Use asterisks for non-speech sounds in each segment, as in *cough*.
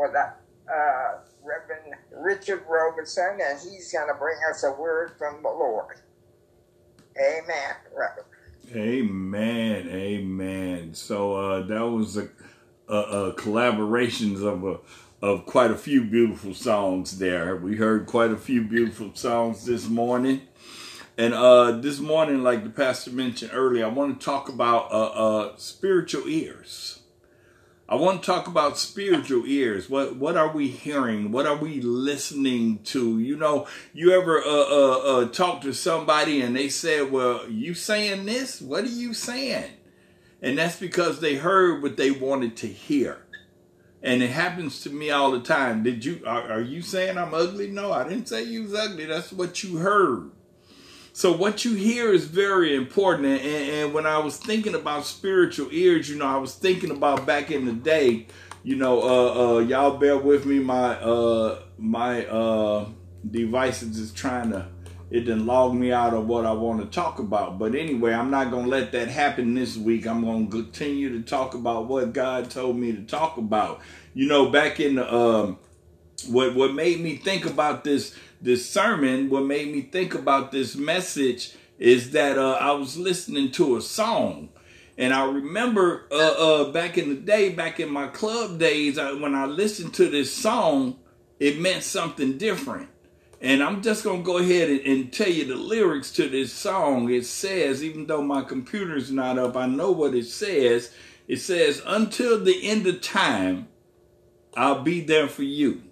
for the uh, Reverend Richard Roberson, and he's going to bring us a word from the Lord. Amen, Reverend. Amen, amen. So uh, that was a, a, a collaborations of a of quite a few beautiful songs there. We heard quite a few beautiful songs this morning. And uh, this morning, like the pastor mentioned earlier, I want to talk about uh, uh, spiritual ears. I want to talk about spiritual ears. What what are we hearing? What are we listening to? You know, you ever uh, uh, uh, talk to somebody and they say, "Well, you saying this? What are you saying?" And that's because they heard what they wanted to hear. And it happens to me all the time. Did you are, are you saying I'm ugly? No, I didn't say you was ugly. That's what you heard. So what you hear is very important. And, and, when I was thinking about spiritual ears, you know, I was thinking about back in the day, you know, uh, uh, y'all bear with me. My, uh, my, uh, devices is trying to, it didn't log me out of what I want to talk about. But anyway, I'm not going to let that happen this week. I'm going to continue to talk about what God told me to talk about. You know, back in the, um, what, what made me think about this, this sermon, what made me think about this message is that uh, I was listening to a song. And I remember uh, uh, back in the day, back in my club days, I, when I listened to this song, it meant something different. And I'm just going to go ahead and, and, tell you the lyrics to this song. It says, even though my computer's not up, I know what it says. It says, Until the end of time, I'll be there for you.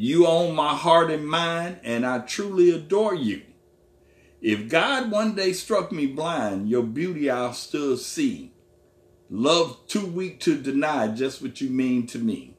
You own my heart and mind, and I truly adore you. If God one day struck me blind, your beauty I'll still see. Love too weak to deny just what you mean to me.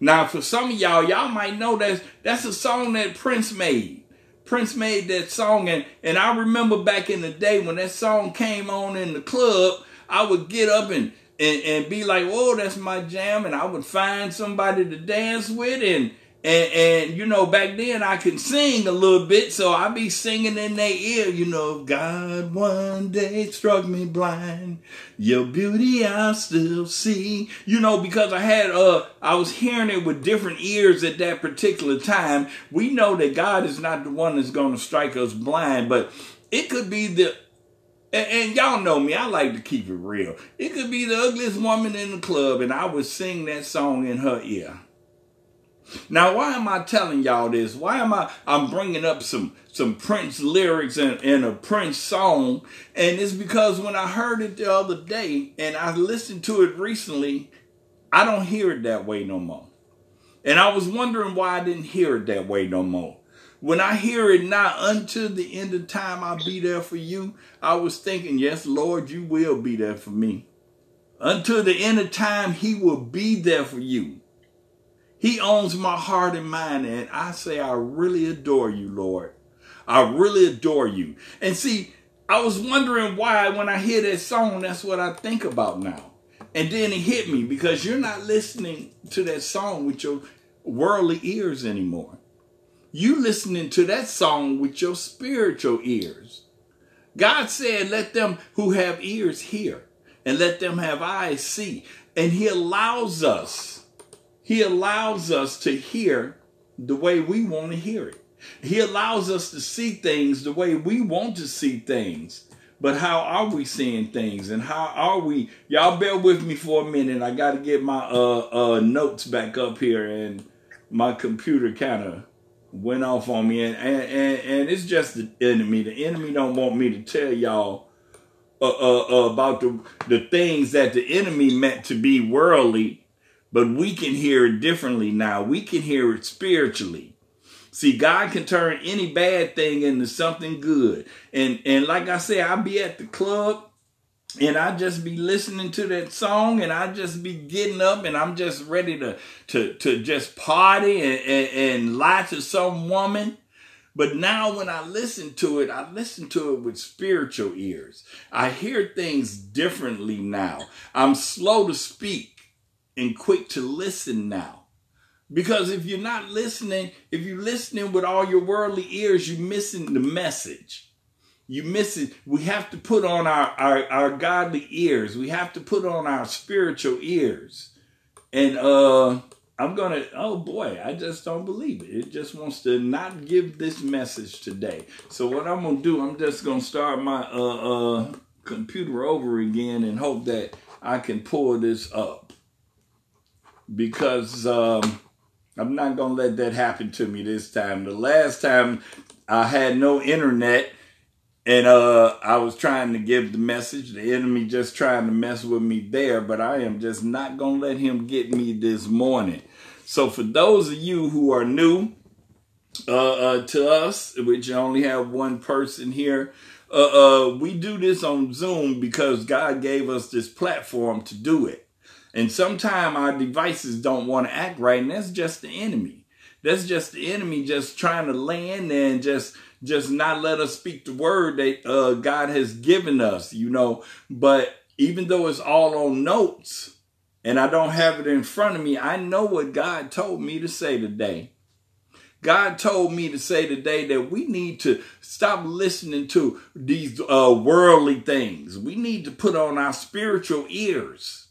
Now, for some of y'all, y'all might know that that's a song that Prince made. Prince made that song, and, and I remember back in the day when that song came on in the club, I would get up and, and, and be like, oh, that's my jam, and I would find somebody to dance with, and and, and, you know, back then I could sing a little bit, so I be singing in their ear, you know, God one day struck me blind, your beauty I still see. You know, because I had uh I was hearing it with different ears at that particular time. We know that God is not the one that's gonna strike us blind, but it could be the and, and y'all know me, I like to keep it real. It could be the ugliest woman in the club, and I would sing that song in her ear. Now, why am I telling y'all this? Why am I? I'm bringing up some some Prince lyrics and, and a Prince song, and it's because when I heard it the other day and I listened to it recently, I don't hear it that way no more. And I was wondering why I didn't hear it that way no more. When I hear it now, until the end of time, I'll be there for you. I was thinking, yes, Lord, you will be there for me. Until the end of time, He will be there for you. He owns my heart and mind. And I say, I really adore you, Lord. I really adore you. And see, I was wondering why when I hear that song, that's what I think about now. And then it hit me because you're not listening to that song with your worldly ears anymore. You listening to that song with your spiritual ears. God said, let them who have ears hear and let them have eyes see. And he allows us he allows us to hear the way we want to hear it. He allows us to see things the way we want to see things. But how are we seeing things and how are we? Y'all bear with me for a minute. I got to get my uh, uh, notes back up here and my computer kind of went off on me. And, and, and, and, it's just the enemy. The enemy don't want me to tell y'all uh, uh, uh about the, the things that the enemy meant to be worldly but we can hear it differently now. We can hear it spiritually. See, God can turn any bad thing into something good. And and like I said, I'll be at the club and I just be listening to that song and I just be getting up and I'm just ready to to to just party and, and, and lie to some woman. But now when I listen to it, I listen to it with spiritual ears. I hear things differently now. I'm slow to speak and quick to listen now. Because if you're not listening, if you're listening with all your worldly ears, you're missing the message. You miss it. We have to put on our, our, our godly ears. We have to put on our spiritual ears. And uh I'm gonna. Oh boy, I just don't believe it. It just wants to not give this message today. So what I'm gonna do? I'm just gonna start my uh uh computer over again and hope that I can pull this up because um, I'm not gonna let that happen to me this time. The last time I had no internet and uh, I was trying to give the message. The enemy just trying to mess with me there, but I am just not going to let him get me this morning. So, for those of you who are new uh, uh, to us, which only have one person here, uh, uh, we do this on Zoom because God gave us this platform to do it. And sometimes our devices don't want to act right, and that's just the enemy. That's just the enemy just trying to land there and just just not let us speak the word that uh, God has given us, you know. But even though it's all on notes and I don't have it in front of me, I know what God told me to say today. God told me to say today that we need to stop listening to these uh, worldly things. We need to put on our spiritual ears.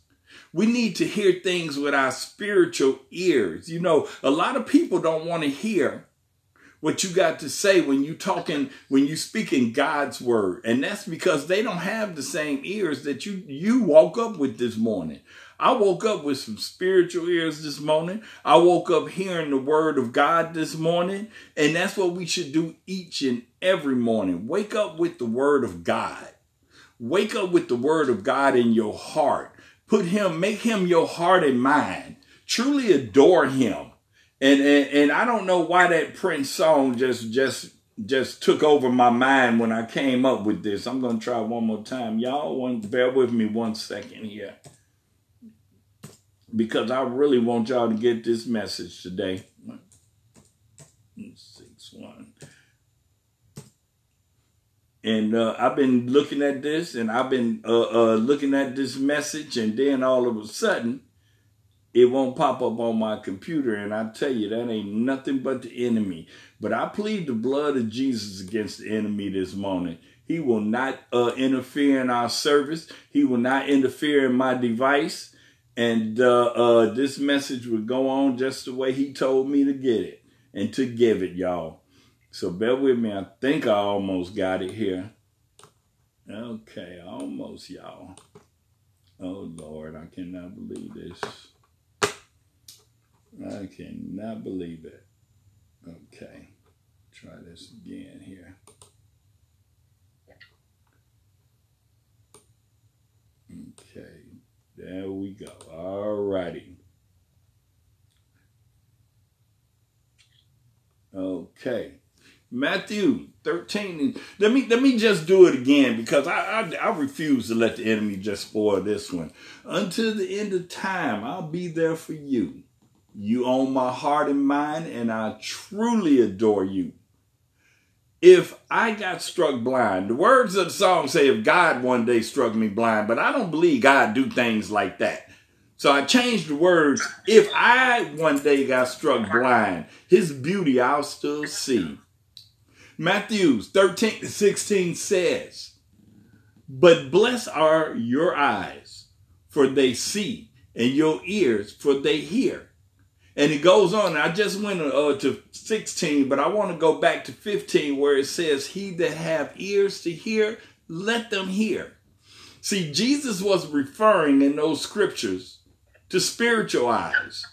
We need to hear things with our spiritual ears. You know, a lot of people don't want to hear what you got to say when you talking when you speaking God's word. And that's because they don't have the same ears that you you woke up with this morning. I woke up with some spiritual ears this morning. I woke up hearing the word of God this morning, and that's what we should do each and every morning. Wake up with the word of God. Wake up with the word of God in your heart. Put him, make him your heart and mind. Truly adore him and, and and I don't know why that Prince song just just just took over my mind when I came up with this. I'm gonna try one more time. Y'all want bear with me one second here. Because I really want y'all to get this message today. Six one. And uh, I've been looking at this and I've been uh, uh, looking at this message, and then all of a sudden, it won't pop up on my computer. And I tell you, that ain't nothing but the enemy. But I plead the blood of Jesus against the enemy this morning. He will not uh, interfere in our service. He will not interfere in my device. And uh, uh, this message will go on just the way he told me to get it and to give it, y'all. So bear with me. I think I almost got it here. Okay, almost, y'all. Oh, Lord, I cannot believe this. I cannot believe it. Okay, try this again here. Okay, there we go. All righty. Okay. Matthew 13. Let me let me just do it again because I, I, I refuse to let the enemy just spoil this one. Until the end of time, I'll be there for you. You own my heart and mind, and I truly adore you. If I got struck blind, the words of the song say, if God one day struck me blind, but I don't believe God do things like that. So I changed the words, if I one day got struck blind, his beauty I'll still see. Matthews 13 to 16 says, But blessed are your eyes, for they see, and your ears, for they hear. And it goes on. I just went uh, to 16, but I want to go back to 15 where it says, He that have ears to hear, let them hear. See, Jesus was referring in those scriptures to spiritual eyes.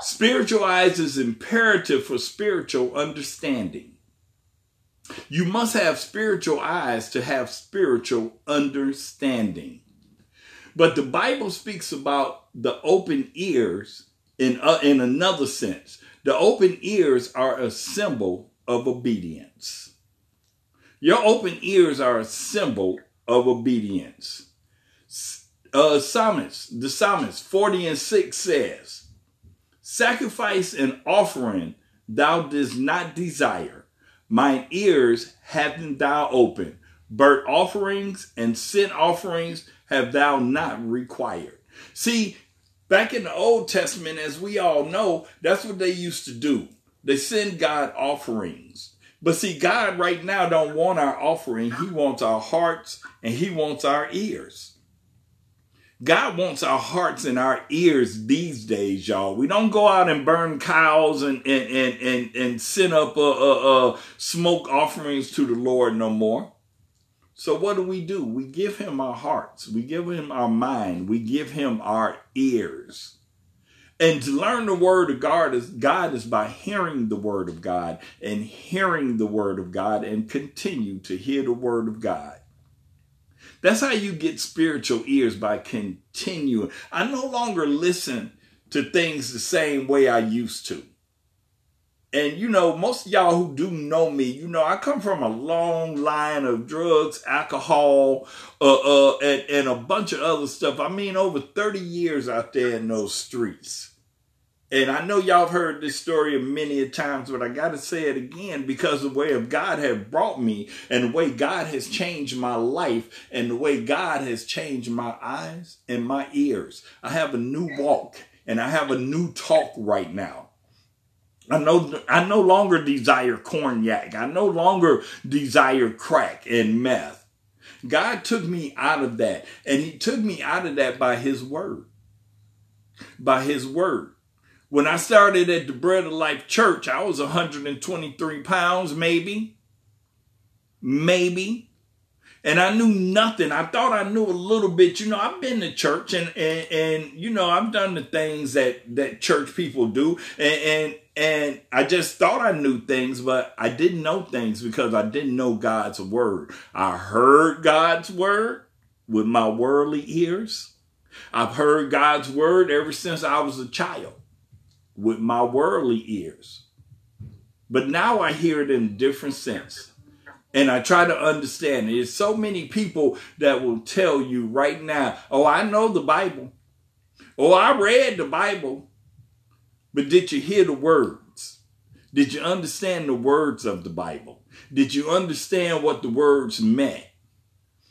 Spiritual eyes is imperative for spiritual understanding. You must have spiritual eyes to have spiritual understanding. But the Bible speaks about the open ears in, uh, in another sense, the open ears are a symbol of obedience. Your open ears are a symbol of obedience. Uh, psalmist, the psalmist 40 and 6 says, Sacrifice and offering thou didst not desire. Mine ears haven't thou opened. Burnt offerings and sin offerings have thou not required. See, Back in the Old Testament, as we all know, that's what they used to do. They send God offerings. But see, God right now don't want our offering. He wants our hearts and he wants our ears. God wants our hearts and our ears these days, y'all. We don't go out and burn cows and and and and, and send up uh, smoke offerings to the Lord no more. So what do we do? We give him our hearts. We give him our mind. We give him our ears. And to learn the word of God is God is by hearing the word of God and hearing the word of God and continue to hear the word of God. That's how you get spiritual ears by continuing. I no longer listen to things the same way I used to. And you know, most of y'all who do know me, you know, I come from a long line of drugs, alcohol, uh, uh, and, and a bunch of other stuff. I mean, over 30 years out there in those streets. And I know y'all have heard this story many a times, but I got to say it again because the way of God have brought me and the way God has changed my life and the way God has changed my eyes and my ears. I have a new walk and I have a new talk right now. I know I no longer desire cognac. I no longer desire crack and meth. God took me out of that and he took me out of that by his word. By his word. When I started at the Bread of Life Church, I was 123 pounds, maybe. Maybe. And I knew nothing. I thought I knew a little bit. You know, I've been to church and, and, and you know, I've done the things that, that church people do. And, and, and I just thought I knew things, but I didn't know things because I didn't know God's word. I heard God's word with my worldly ears. I've heard God's word ever since I was a child with my worldly ears. But now I hear it in a different sense. And I try to understand. There's so many people that will tell you right now, oh, I know the Bible. Oh, I read the Bible. But did you hear the words? Did you understand the words of the Bible? Did you understand what the words meant?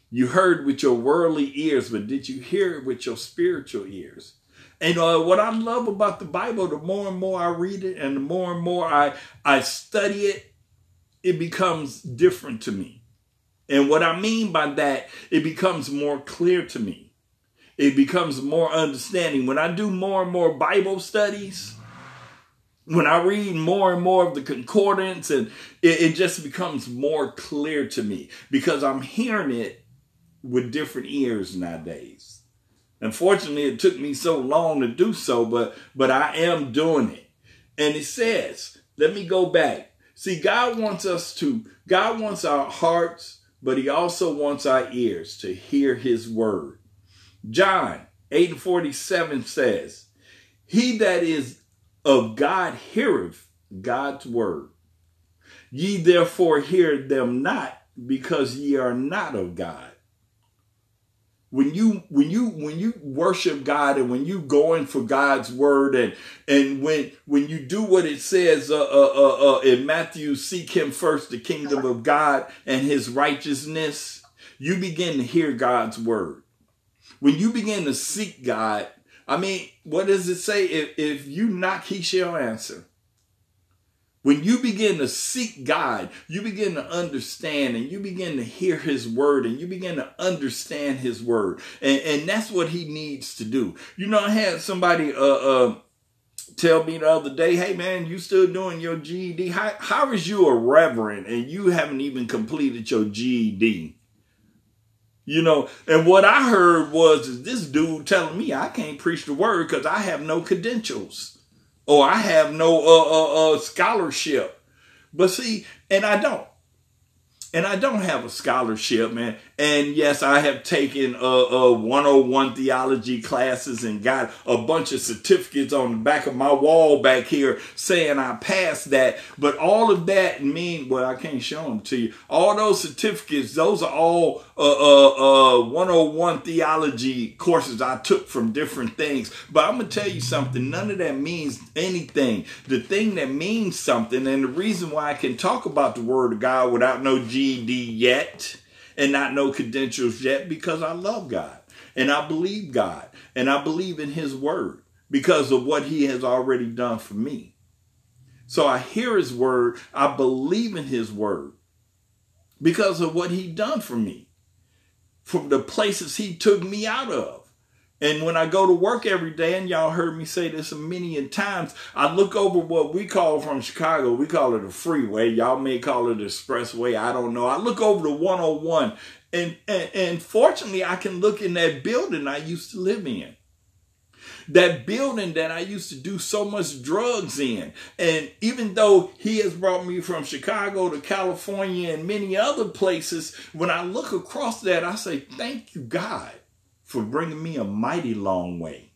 You heard with your worldly ears, but did you hear it with your spiritual ears? And uh, what I love about the Bible, the more and more I read it and the more and more I, I study it, it becomes different to me. And what I mean by that, it becomes more clear to me. It becomes more understanding. When I do more and more Bible studies, when I read more and more of the concordance, and it, it just becomes more clear to me because I'm hearing it with different ears nowadays. Unfortunately, it took me so long to do so, but but I am doing it. And it says, let me go back. See, God wants us to, God wants our hearts, but he also wants our ears to hear his word. John 8 and 47 says, He that is of God heareth God's word. Ye therefore hear them not, because ye are not of God when you when you when you worship God and when you go in for God's word and and when when you do what it says uh, uh, uh, uh, in Matthew, seek Him first, the kingdom of God and His righteousness, you begin to hear God's word. When you begin to seek God, I mean, what does it say? If if you knock, He shall answer. When you begin to seek God, you begin to understand and you begin to hear his word and you begin to understand his word. And, and that's what he needs to do. You know, I had somebody, uh, uh, tell me the other day, hey man, you still doing your GED? How, how is you a reverend and you haven't even completed your GED? You know, and what I heard was this dude telling me I can't preach the word because I have no credentials or I have no uh, uh, uh, scholarship. But see, and I don't and I don't have a scholarship, man. And yes, I have taken uh, uh 101 theology classes and got a bunch of certificates on the back of my wall back here saying I passed that. But all of that mean, well, I can't show them to you. All those certificates, those are all uh, uh, uh 101 theology courses I took from different things. But I'm gonna tell you something. None of that means anything. The thing that means something, and the reason why I can talk about the Word of God without no GED yet and not no credentials yet because I love God and I believe God and I believe in His Word because of what He has already done for me. So I hear His Word, I believe in His Word because of what He done for me, from the places He took me out of. And when I go to work every day, and y'all heard me say this a many times, I look over what we call from Chicago, we call it a freeway. Y'all may call it expressway. I don't know. I look over the 101, and, and, and fortunately, I can look in that building I used to live in that building that I used to do so much drugs in. And even though he has brought me from Chicago to California and many other places, when I look across that, I say, thank you, God, for bringing me a mighty long way.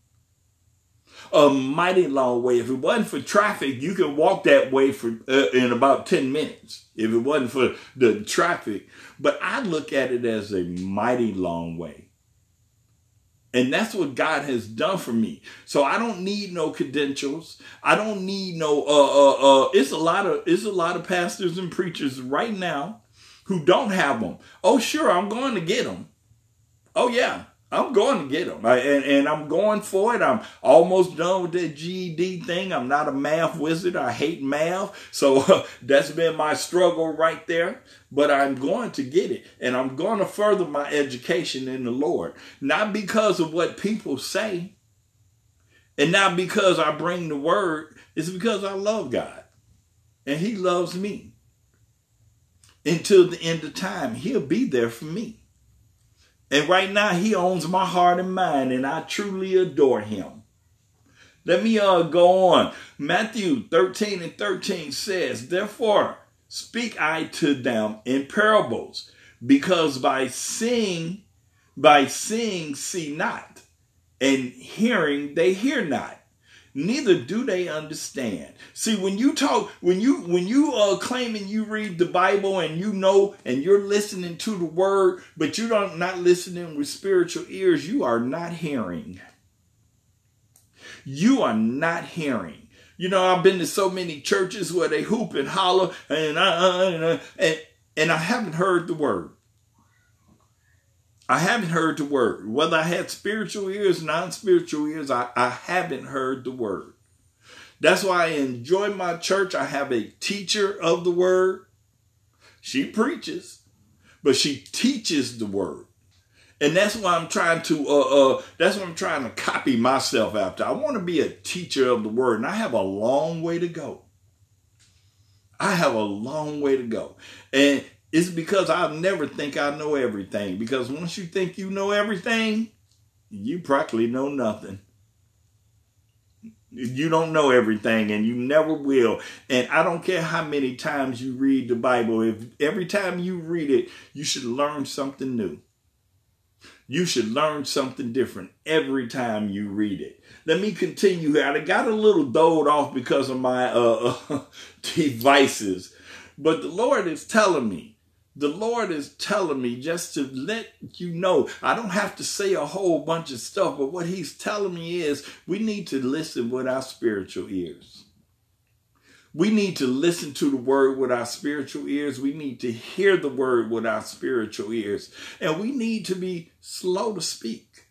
A mighty long way. If it wasn't for traffic, you could walk that way for uh, in about 10 minutes. If it wasn't for the traffic, but I look at it as a mighty long way. And that's what God has done for me. So I don't need no credentials. I don't need no uh uh uh it's a lot of it's a lot of pastors and preachers right now who don't have them. Oh sure, I'm going to get them. Oh yeah. I'm going to get them, I, and, and I'm going for it. I'm almost done with that GED thing. I'm not a math wizard. I hate math, so *laughs* that's been my struggle right there. But I'm going to get it, and I'm going to further my education in the Lord, not because of what people say, and not because I bring the word. It's because I love God, and He loves me. Until the end of time, He'll be there for me. And right now, he owns my heart and mind, and I truly adore him. Let me uh, go on. Matthew 13 and 13 says, Therefore, speak I to them in parables, because by seeing, by seeing, see not, and hearing, they hear not neither do they understand. See when you talk when you when you are claiming you read the bible and you know and you're listening to the word but you don't not listening with spiritual ears you are not hearing. You are not hearing. You know i've been to so many churches where they hoop and holler and uh, uh, and, and i haven't heard the word I haven't heard the word. Whether I had spiritual ears, non spiritual ears, I, I haven't heard the word. That's why I enjoy my church. I have a teacher of the word. She preaches, but she teaches the word. And that's why I'm trying to uh uh that's what I'm trying to copy myself after. I want to be a teacher of the word, and I have a long way to go. I have a long way to go. And it's because I never think I know everything. Because once you think you know everything, you practically know nothing. You don't know everything and you never will. And I don't care how many times you read the Bible. If every time you read it, you should learn something new. You should learn something different every time you read it. Let me continue here. I got a little doled off because of my uh, *laughs* devices, but the Lord is telling me the Lord is telling me just to let you know. I don't have to say a whole bunch of stuff, but what He's telling me is we need to listen with our spiritual ears. We need to listen to the word with our spiritual ears. We need to hear the word with our spiritual ears. And we need to be slow to speak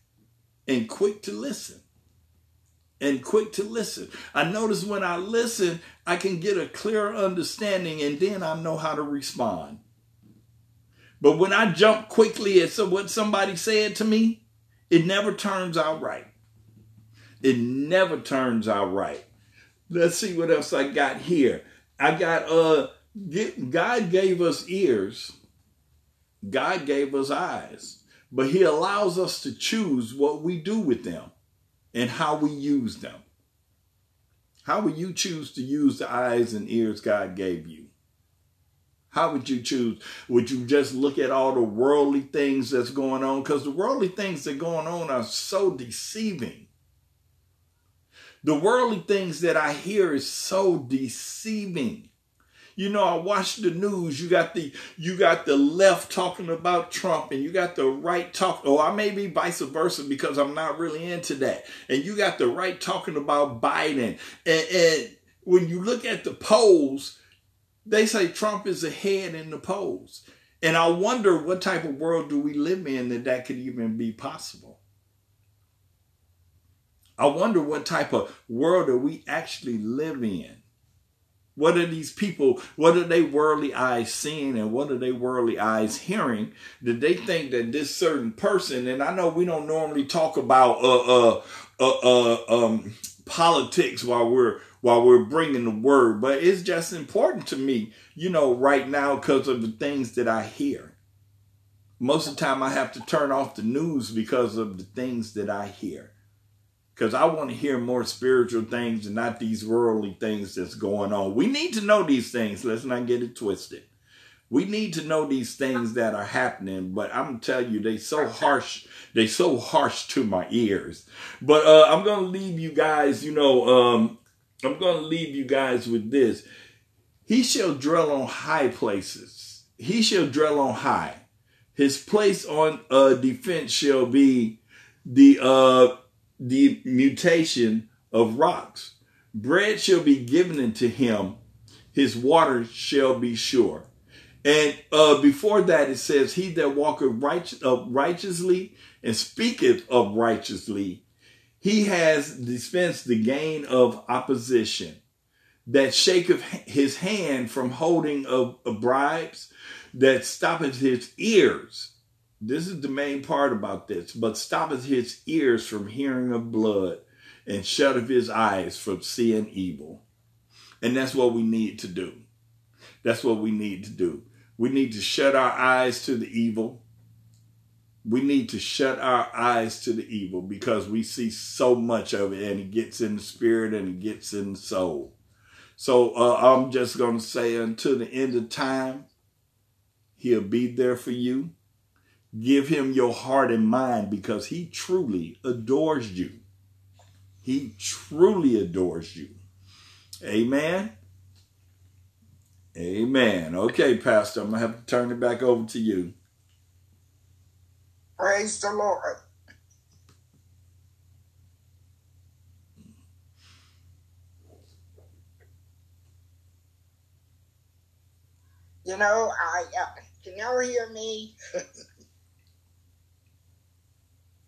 and quick to listen. And quick to listen. I notice when I listen, I can get a clearer understanding and then I know how to respond. But when I jump quickly at what somebody said to me, it never turns out right. It never turns out right. Let's see what else I got here. I got uh God gave us ears. God gave us eyes. But he allows us to choose what we do with them and how we use them. How will you choose to use the eyes and ears God gave you? How would you choose? Would you just look at all the worldly things that's going on? Because the worldly things that are going on are so deceiving. The worldly things that I hear is so deceiving. You know, I watch the news. You got the you got the left talking about Trump, and you got the right talk. Oh, I may be vice versa because I'm not really into that. And you got the right talking about Biden. And, and when you look at the polls, they say Trump is ahead in the polls. And I wonder what type of world do we live in that that could even be possible. I wonder what type of world that we actually live in What are these people, what are they worldly eyes seeing and what are they worldly eyes hearing? Did they think that this certain person, and I know we don't normally talk about uh, uh, uh, uh um, politics while we're while we're bringing the word, but it's just important to me, you know, right now because of the things that I hear. Most of the time I have to turn off the news because of the things that I hear because I want to hear more spiritual things and not these worldly things that's going on. We need to know these things. Let's not get it twisted. We need to know these things that are happening, but I'm gonna tell you, they so harsh. They so harsh to my ears. But uh, I'm gonna leave you guys. You know, um, I'm gonna leave you guys with this. He shall dwell on high places. He shall dwell on high. His place on uh, defense shall be the uh, the mutation of rocks. Bread shall be given unto him, his water shall be sure. And uh, before that, it says, He that walketh right, uh, righteously and speaketh of righteously, he has dispensed the gain of opposition, that shaketh his hand from holding of, of bribes, that stoppeth his ears this is the main part about this, but stoppeth his ears from hearing of blood and shutteth his eyes from seeing evil. And that's what we need to do. That's what we need to do. We need to shut our eyes to the evil. We need to shut our eyes to the evil because we see so much of it and it gets in the spirit and it gets in the soul. So uh, I'm just going to say until the end of time, he'll be there for you. Give him your heart and mind because he truly adores you. He truly adores you. Amen. Amen. Okay, Pastor, I'm going to have to turn it back over to you. Praise the Lord. You know, I uh, can y'all hear me?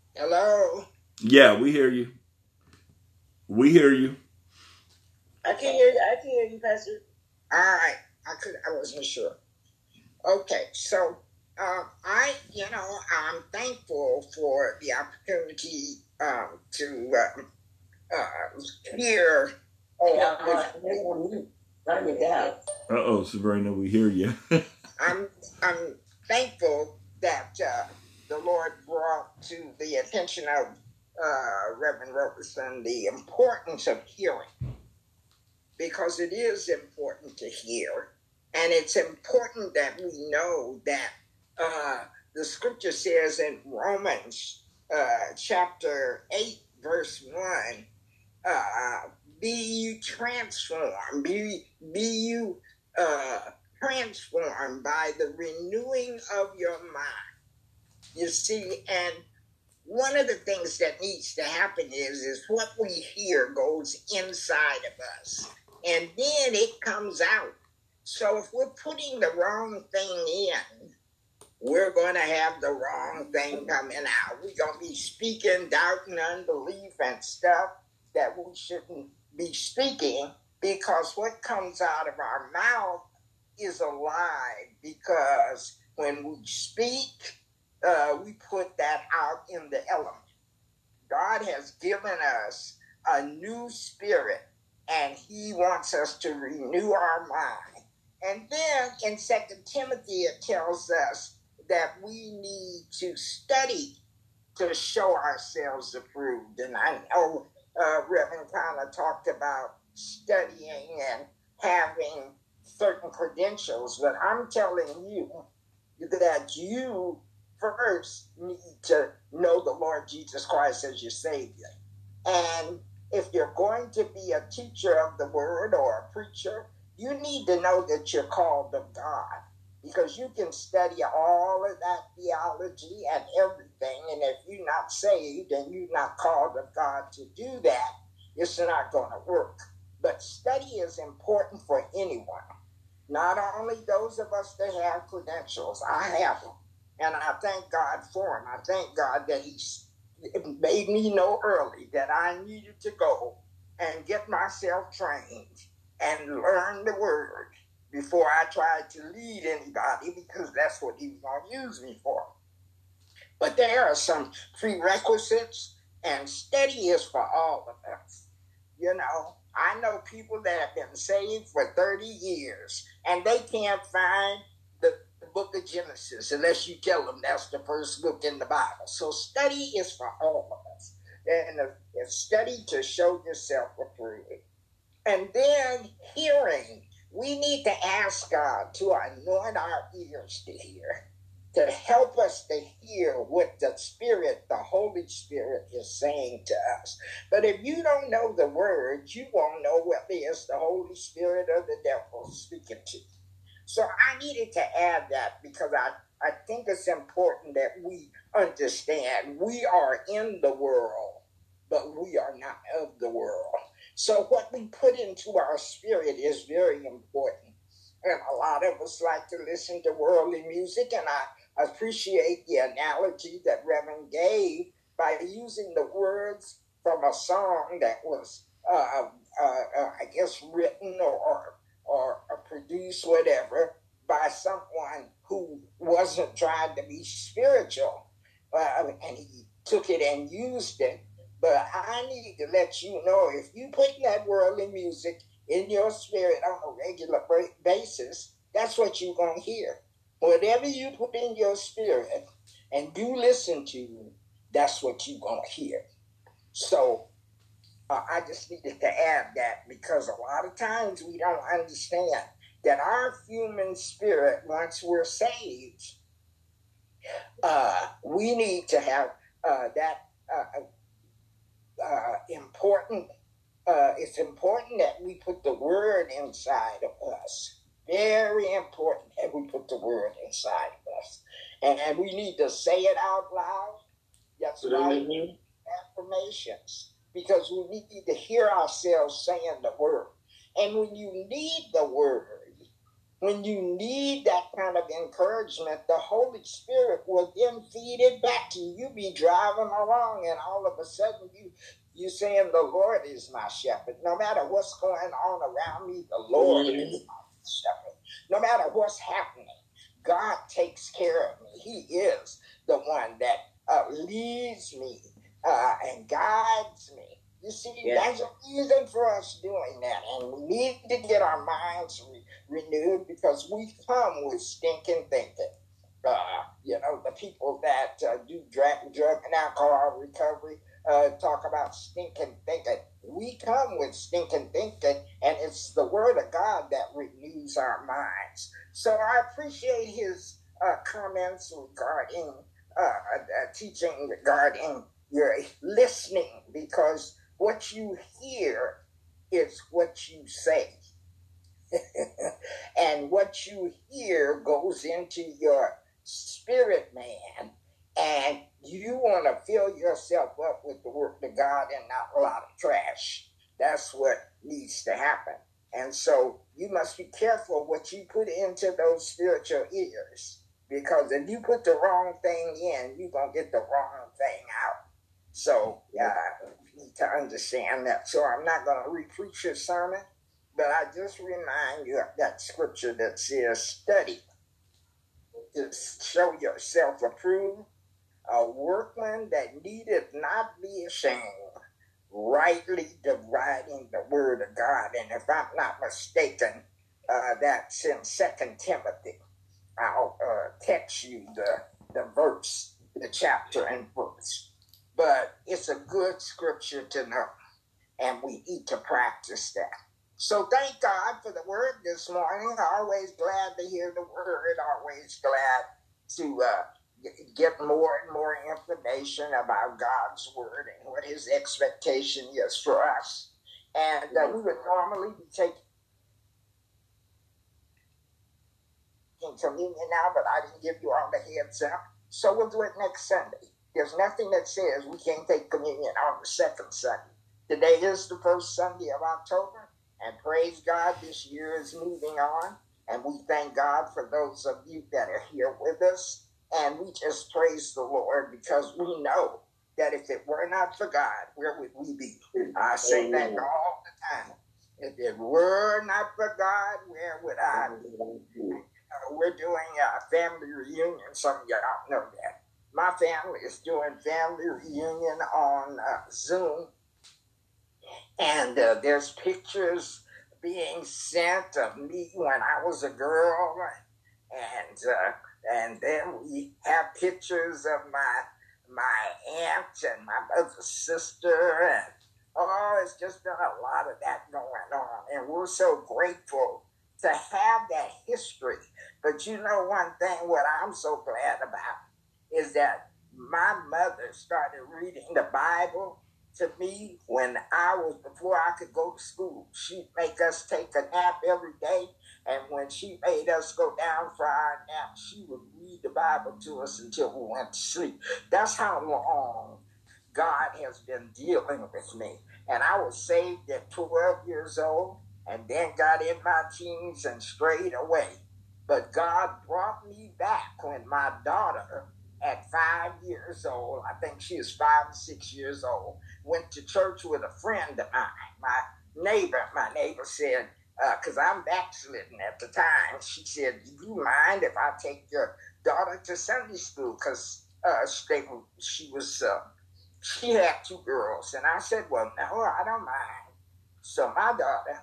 *laughs* Hello. Yeah, we hear you. We hear you. I can hear you. I can hear you, Pastor. All right. I could. I wasn't sure. Okay, so uh, I, you know, I'm thankful for the opportunity um, to uh, uh, hear. Oh, Turn it down. Uh oh, Sabrina, we hear you. *laughs* I'm I'm thankful that uh, the Lord brought to the attention of uh, Reverend Roberson the importance of hearing, because it is important to hear, and it's important that we know that uh, the Scripture says in Romans uh, chapter eight, verse one, uh, "Be you transformed, be be you." Uh, transformed by the renewing of your mind you see, and one of the things that needs to happen is is what we hear goes inside of us, and then it comes out. So if we're putting the wrong thing in, we're going to have the wrong thing coming out. We're going to be speaking doubt and unbelief and stuff that we shouldn't be speaking because what comes out of our mouth is a lie because when we speak, uh, we put that out in the element. God has given us a new spirit and he wants us to renew our mind. And then in Second Timothy, it tells us that we need to study to show ourselves approved. And I know uh, Reverend of talked about studying and having certain credentials, but I'm telling you that you first need to know the Lord Jesus Christ as your Savior. And if you're going to be a teacher of the word or a preacher, you need to know that you're called of God because you can study all of that theology and everything. And if you're not saved and you're not called of God to do that, it's not going to work. But study is important for anyone, not only those of us that have credentials. I have them. And I thank God for them. I thank God that he made me know early that I needed to go and get myself trained and learn the word before I tried to lead anybody because that's what he was going to use me for. But there are some prerequisites, and study is for all of us. You know, I know people that have been saved for 30 years and they can't find the, the book of Genesis unless you tell them that's the first book in the Bible. So study is for all of us. And study to show yourself approved. And then hearing. We need to ask God to anoint our ears to hear to help us to hear what the Spirit, the Holy Spirit, is saying to us. But if you don't know the words, you won't know whether it's the Holy Spirit or the devil speaking to you. So I needed to add that because I, I think it's important that we understand we are in the world, but we are not of the world. So what we put into our spirit is very important. And a lot of us like to listen to worldly music, and I appreciate the analogy that Reverend gave by using the words from a song that was, uh, uh, uh, I guess, written or, or, or produced, whatever, by someone who wasn't trying to be spiritual. Uh, and he took it and used it. But I need to let you know if you put that worldly music in your spirit on a regular basis, that's what you're going to hear. Whatever you put in your spirit and you listen to, that's what you're going to hear. So uh, I just needed to add that because a lot of times we don't understand that our human spirit, once we're saved, uh, we need to have uh, that uh, important. Uh, it's important that we put the word inside of us very important that we put the word inside of us. And we need to say it out loud. That's right. Affirmations. Because we need to hear ourselves saying the word. And when you need the word, when you need that kind of encouragement, the Holy Spirit will then feed it back to you. You be driving along, and all of a sudden you you saying the Lord is my shepherd. No matter what's going on around me, the Lord mm-hmm. is my shepherd. No matter what's happening, God takes care of me. He is the one that uh, leads me uh, and guides me. You see, that's a reason for us doing that. And we need to get our minds re- renewed because we come with stinking thinking. Uh, you know, the people that uh, do drug, drug and alcohol recovery uh, talk about stinking thinking. We come with stinking thinking, and it's the Word of God that renews our minds. So I appreciate his uh, comments regarding uh, uh, teaching regarding your listening, because what you hear is what you say. *laughs* and what you hear goes into your spirit man and you want to fill yourself up with the work of God and not a lot of trash. That's what needs to happen. And so you must be careful what you put into those spiritual ears. Because if you put the wrong thing in, you're going to get the wrong thing out. So, yeah, you need to understand that. So I'm not going to repreach your sermon, but I just remind you of that scripture that says, study to show yourself approved a workman that needeth not be ashamed, rightly dividing the word of God. And if I'm not mistaken, uh, that's in Second Timothy. I'll uh, text you the, the verse, the chapter and verse. But it's a good scripture to know, and we need to practice that. So thank God for the word this morning. Always glad to hear the word. Always glad to uh, get more and more information about God's word and what His expectation is for us. And uh, we would normally be taking communion now, but I didn't give you all the heads up. So we'll do it next Sunday. There's nothing that says we can't take communion on the second Sunday. Today is the first Sunday of October, and praise God, this year is moving on. And we thank God for those of you that are here with us and we just praise the Lord because we know that if it were not for God, where would we be? I say that all the time. If it were not for God, where would I be? Uh, we're doing a family reunion. Some of y'all don't know that. My family is doing family reunion on uh, Zoom. And uh, there's pictures being sent of me when I was a girl. And uh, and then we have pictures of my my aunt and my mother's sister. And oh it's just been a lot of that going on. And we're so grateful to have that history. But you know one thing what i'm so glad about is that my mother started reading the bible to me when i was before i could go to school she'd make us take a nap every day and when she made us go down for our nap, she would read the Bible to us until we went to sleep. That's how long God has been dealing with me. And I was saved at 12 years old and then got in my teens and strayed away. But God brought me back when my daughter, at five years old, I think she was five or six years old, went to church with a friend of mine. My neighbor, my neighbor said, because uh, I'm backsliding at the time. She said, "Do you mind if I take your daughter to Sunday school?" Because uh, she was uh, she had two girls, and I said, "Well, no, I don't mind." So my daughter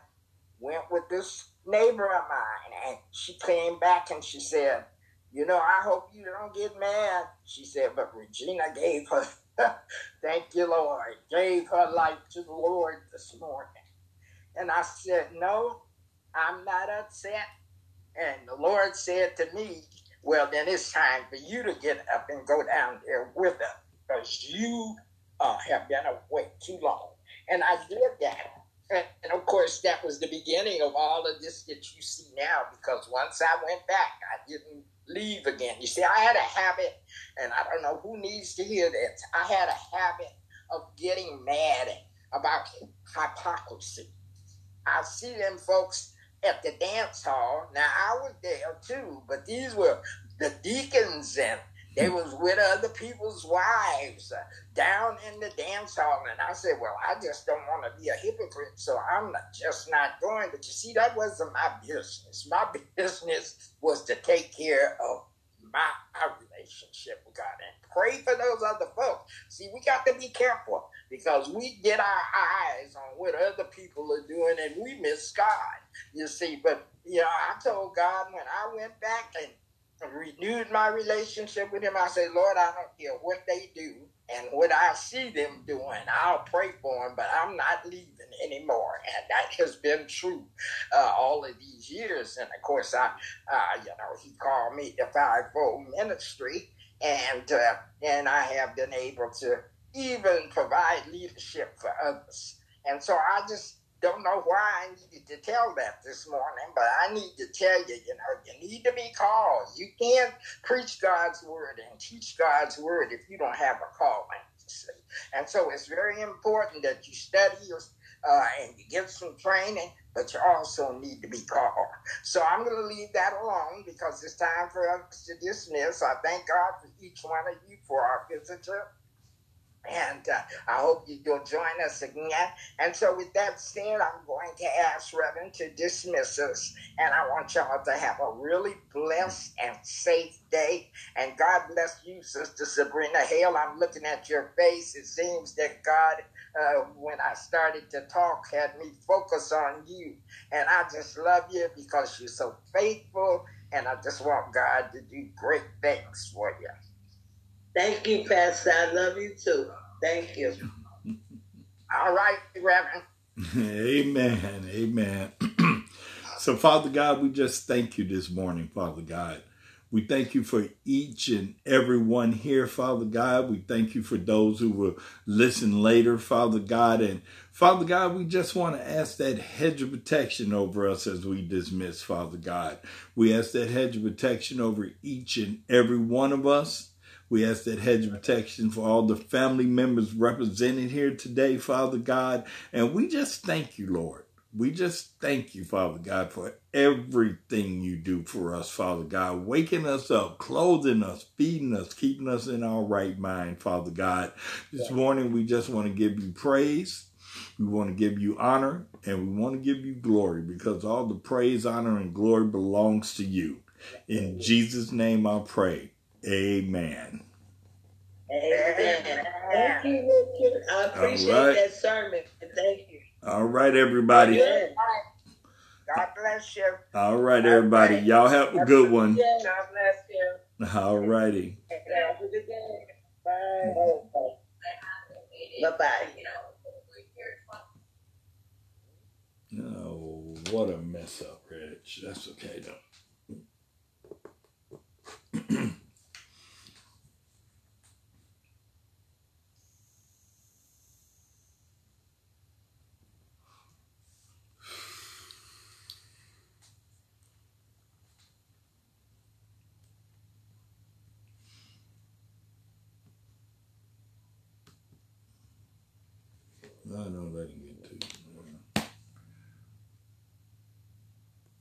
went with this neighbor of mine, and she came back and she said, "You know, I hope you don't get mad." She said, "But Regina gave her." *laughs* Thank you, Lord. Gave her life to the Lord this morning. And I said, No, I'm not upset. And the Lord said to me, Well, then it's time for you to get up and go down there with us because you uh, have been away too long. And I did that. And, and, of course, that was the beginning of all of this that you see now because once I went back, I didn't leave again. You see, I had a habit, and I don't know who needs to hear this. I had a habit of getting mad about hypocrisy. I see them folks at the dance hall. Now I was there too, but these were the deacons and they hmm. was with other people's wives down in the dance hall. And I said, well, I just don't want to be a hypocrite, so I'm not, just not going. But you see, that wasn't my business. My *laughs* business was to take care of my relationship with God and pray for those other folks. See, we got to be careful because we get our eyes on what other people are doing and we miss God, you see. But, you know, I told God when I went back and renewed my relationship with Him, I said, Lord, I don't care what they do and what I see them doing. I'll pray for them, but I'm not leaving anymore. And that has been true uh, all of these years. And of course, I, uh, you know, He called me the fivefold ministry. And uh, and I have been able to even provide leadership for others. And so I just don't know why I needed to tell that this morning, but I need to tell you, you know, you need to be called. You can't preach God's word and teach God's word if you don't have a calling. And so it's very important that you study uh, and you get some training, but you also need to be called. So I'm going to leave that alone because it's time for us to dismiss. I thank God for each one of you for our visitor. And uh, I hope you'll join us again. And so, with that said, I'm going to ask Reverend to dismiss us. And I want y'all to have a really blessed and safe day. And God bless you, Sister Sabrina Hale. I'm looking at your face. It seems that God, uh, when I started to talk, had me focus on you. And I just love you because you're so faithful. And I just want God to do great things for you. Thank you, Pastor. I love you too. Thank you. All right, Reverend. *laughs* Amen. Amen. *clears throat* so, Father God, we just thank you this morning, Father God. We thank you for each and every one here, Father God. We thank you for those who will listen later, Father God. And Father God, we just want to ask that hedge of protection over us as we dismiss, Father God. We ask that hedge of protection over each and every one of us. We ask that hedge of protection for all the family members represented here today, Father God. And we just thank you, Lord. We just thank you, Father God, for everything you do for us, Father God, waking us up, clothing us, feeding us, keeping us in our right mind, Father God. This morning, we just want to give you praise. We want to give you honor and we want to give you glory because all the praise, honor, and glory belongs to you. In Jesus' name I pray. Amen. Amen. Thank you, Richard. I appreciate All right. that sermon. Thank you. All right, everybody. Amen. God bless you. All right, everybody. Y'all have a good one. God bless you. All righty. Have a good day. Bye. Mm-hmm. Bye-bye. Oh, what a mess up, Rich. That's okay, though. *clears throat* نه نه